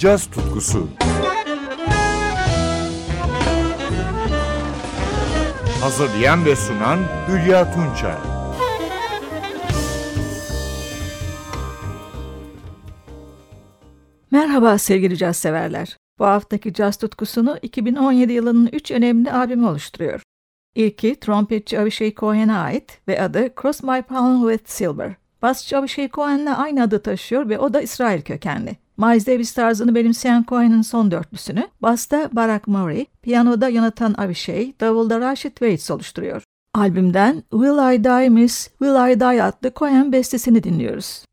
caz tutkusu. Hazırlayan ve sunan Hülya Tunçay. Merhaba sevgili caz severler. Bu haftaki caz tutkusunu 2017 yılının 3 önemli albümü oluşturuyor. İlki trompetçi Avishai Cohen'e ait ve adı Cross My Palm With Silver. Basçı Avishai Cohen'le aynı adı taşıyor ve o da İsrail kökenli. Miles Davis tarzını benimseyen Cohen'in son dörtlüsünü, basta Barack Murray, piyanoda Jonathan Avishai, davulda Rashid Waits oluşturuyor. Albümden Will I Die Miss, Will I Die adlı Cohen bestesini dinliyoruz.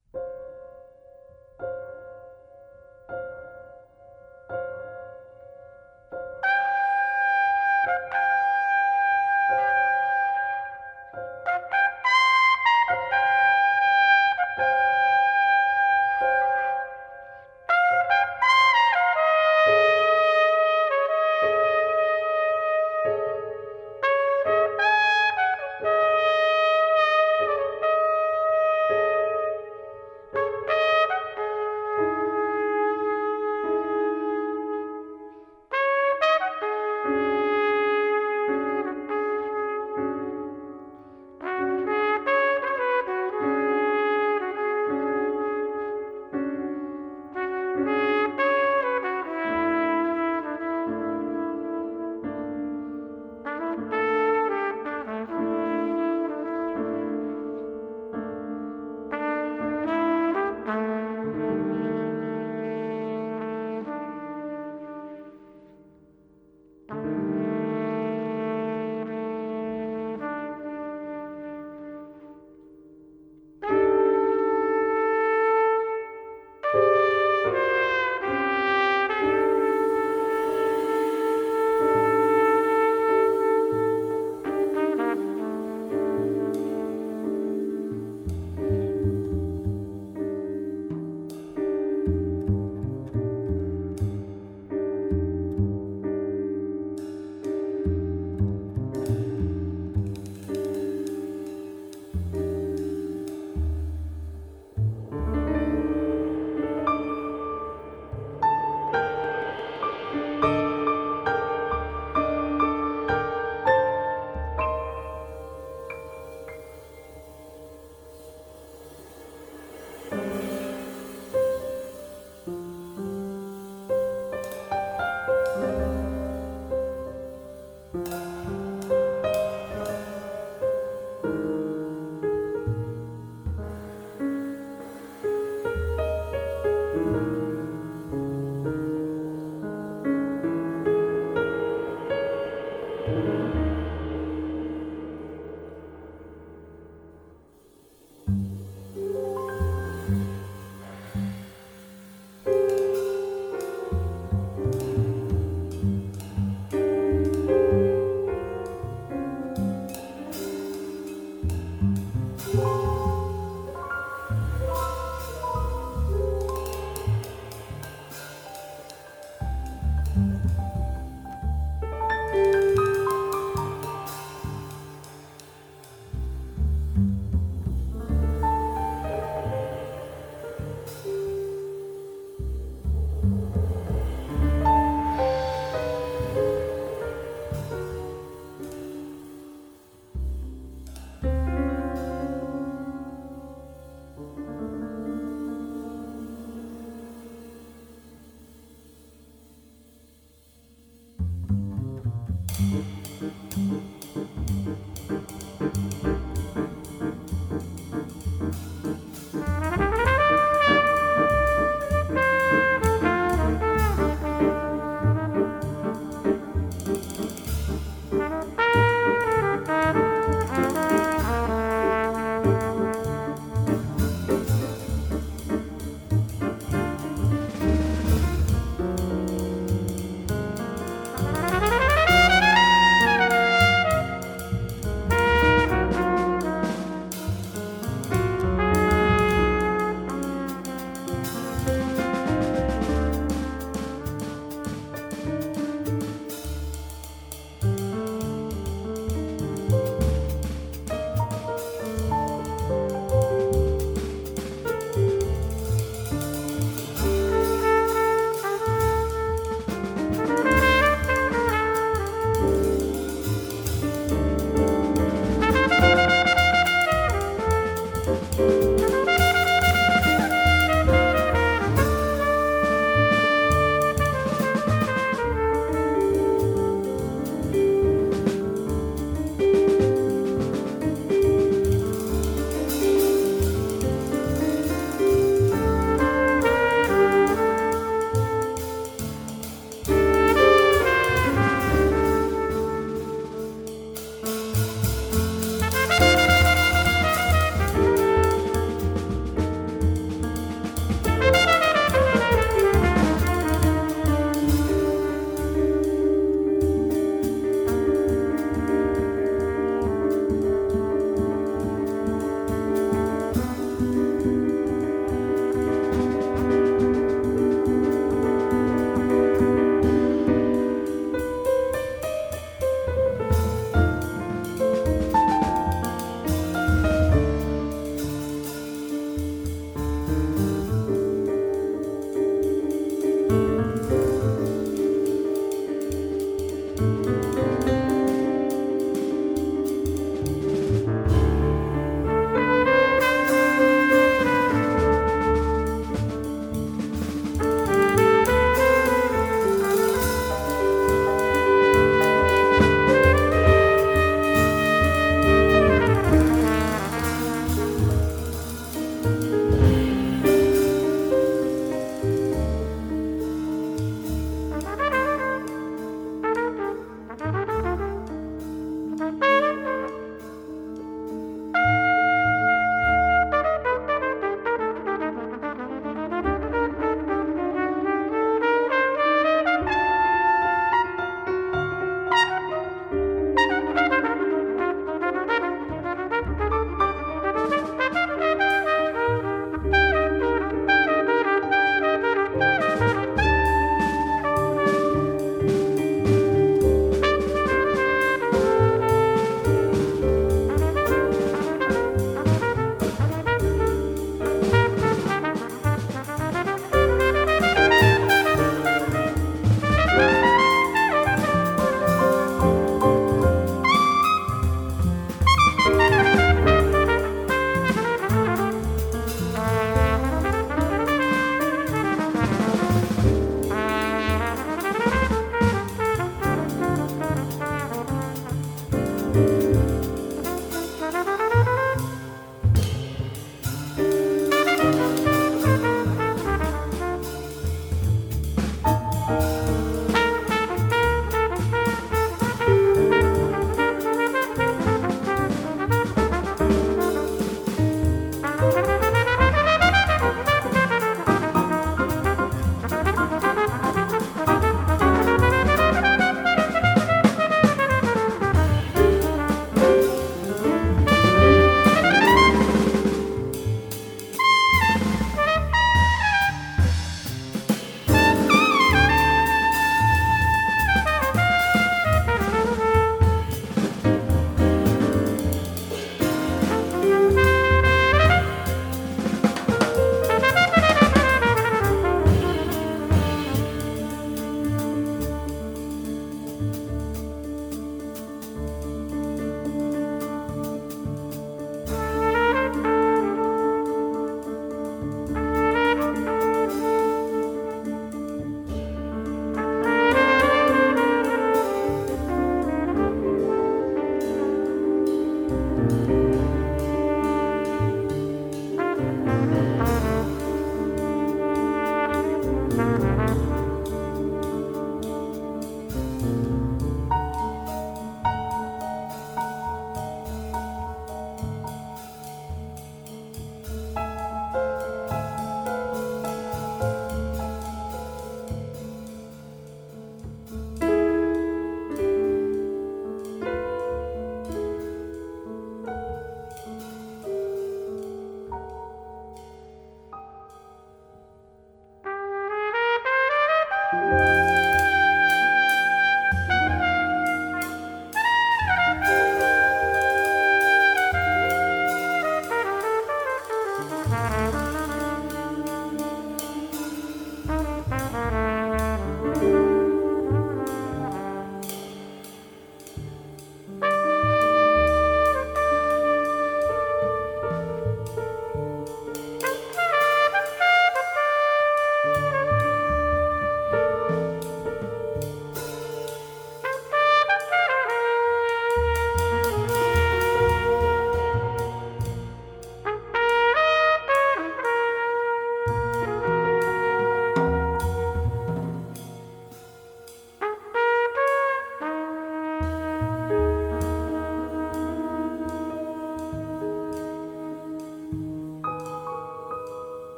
Música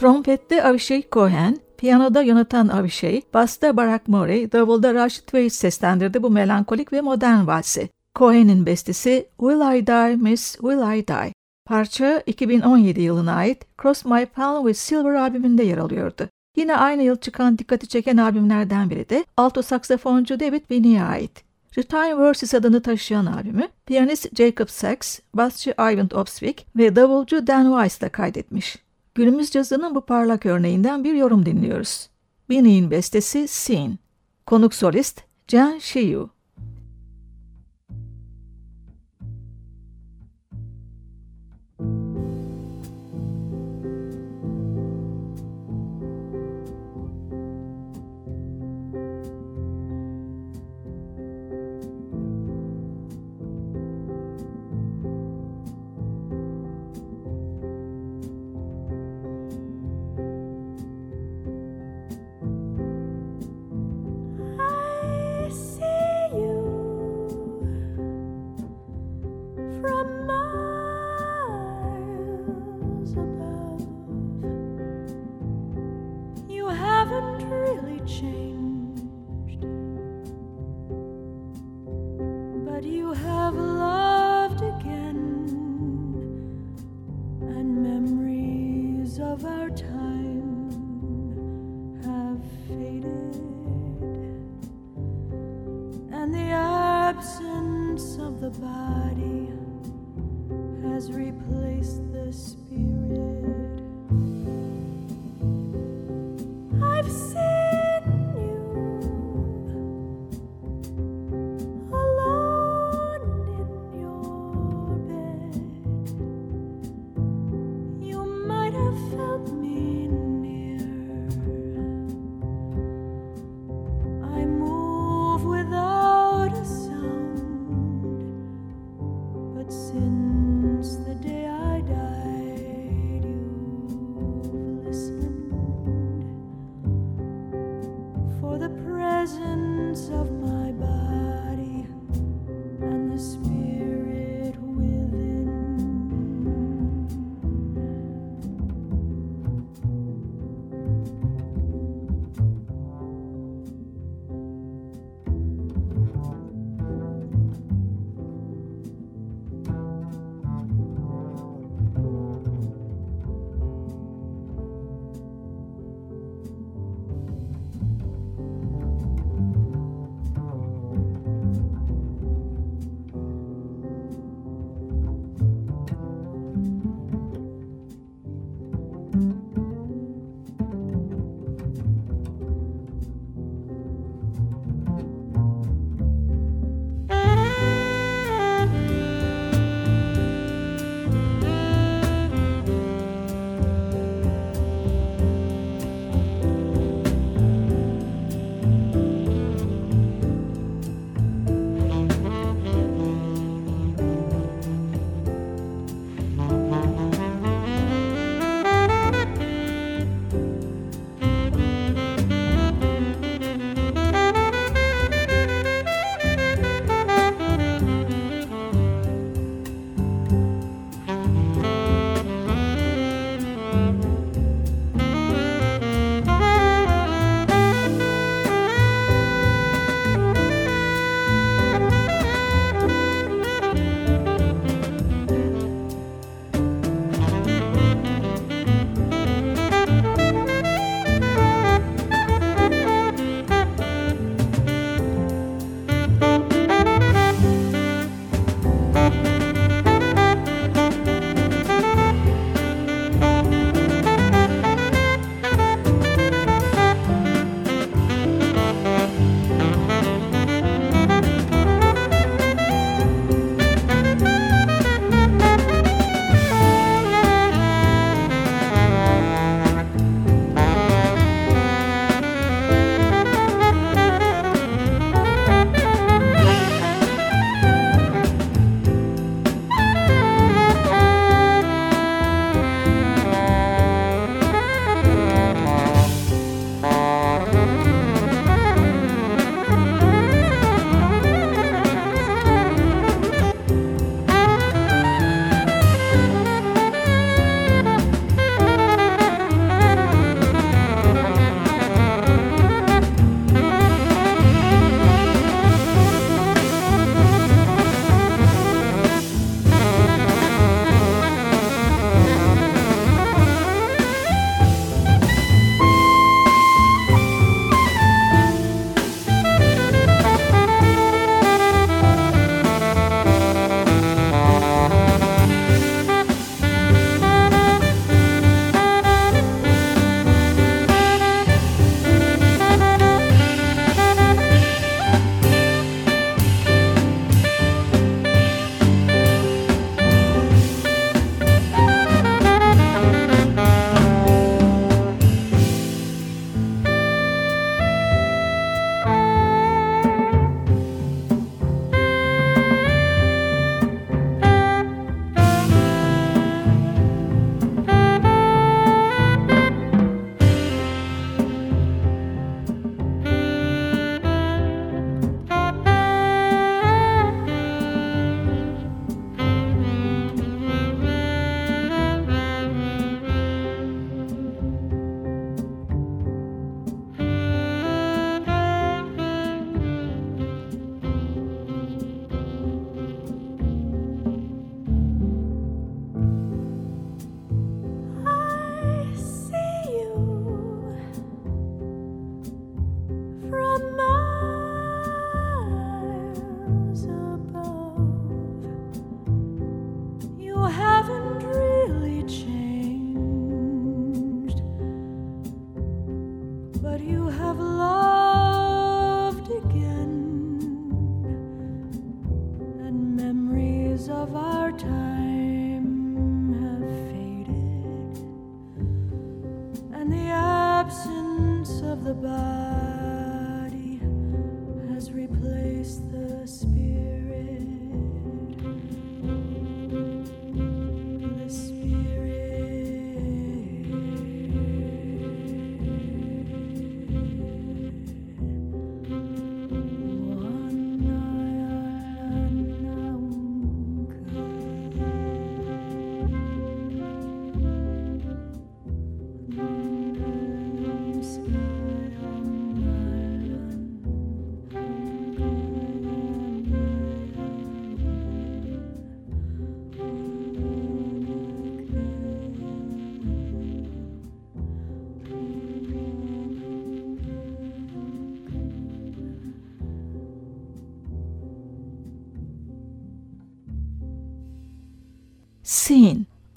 Trompette Avishai Cohen, piyanoda Jonathan Avishai, basta Barack Murray, davulda Rashid Weiss seslendirdi bu melankolik ve modern valsi. Cohen'in bestesi Will I Die Miss Will I Die. Parça 2017 yılına ait Cross My Palm with Silver albümünde yer alıyordu. Yine aynı yıl çıkan dikkati çeken albümlerden biri de alto saksafoncu David Binney'e ait. Time Versus adını taşıyan albümü, piyanist Jacob Sachs, basçı Ivan Opswick ve davulcu Dan Weiss da kaydetmiş. Günümüz cazının bu parlak örneğinden bir yorum dinliyoruz. Binney'in bestesi Scene. Konuk solist Jan Shiyu. absence of the body has replaced the spirit.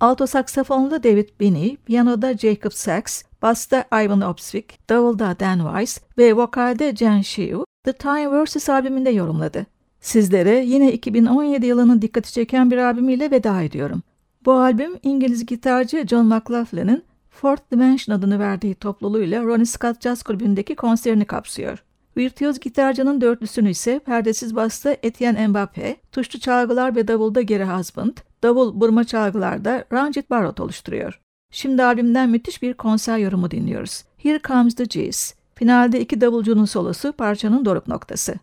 Alto saksafonda David Binney, piyanoda Jacob Sachs, basta Ivan Opsvik, davulda Dan Weiss ve vokalde Jen Shiu, The Time Versus albümünde yorumladı. Sizlere yine 2017 yılının dikkati çeken bir albümüyle veda ediyorum. Bu albüm İngiliz gitarcı John McLaughlin'in Fourth Dimension adını verdiği topluluğuyla Ronnie Scott Jazz Kulübü'ndeki konserini kapsıyor. Virtüöz gitarcının dörtlüsünü ise perdesiz basta Etienne Mbappé, tuşlu çalgılar ve davulda Gary Husband, davul burma çalgılarda Ranjit Barot oluşturuyor. Şimdi albümden müthiş bir konser yorumu dinliyoruz. Here Comes the G's. Finalde iki davulcunun solosu parçanın doruk noktası.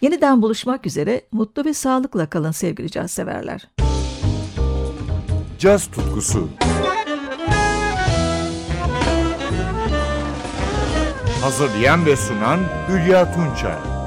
Yeniden buluşmak üzere mutlu ve sağlıkla kalın sevgili caz severler. Caz tutkusu. Hazırlayan ve sunan Hülya Tunçay.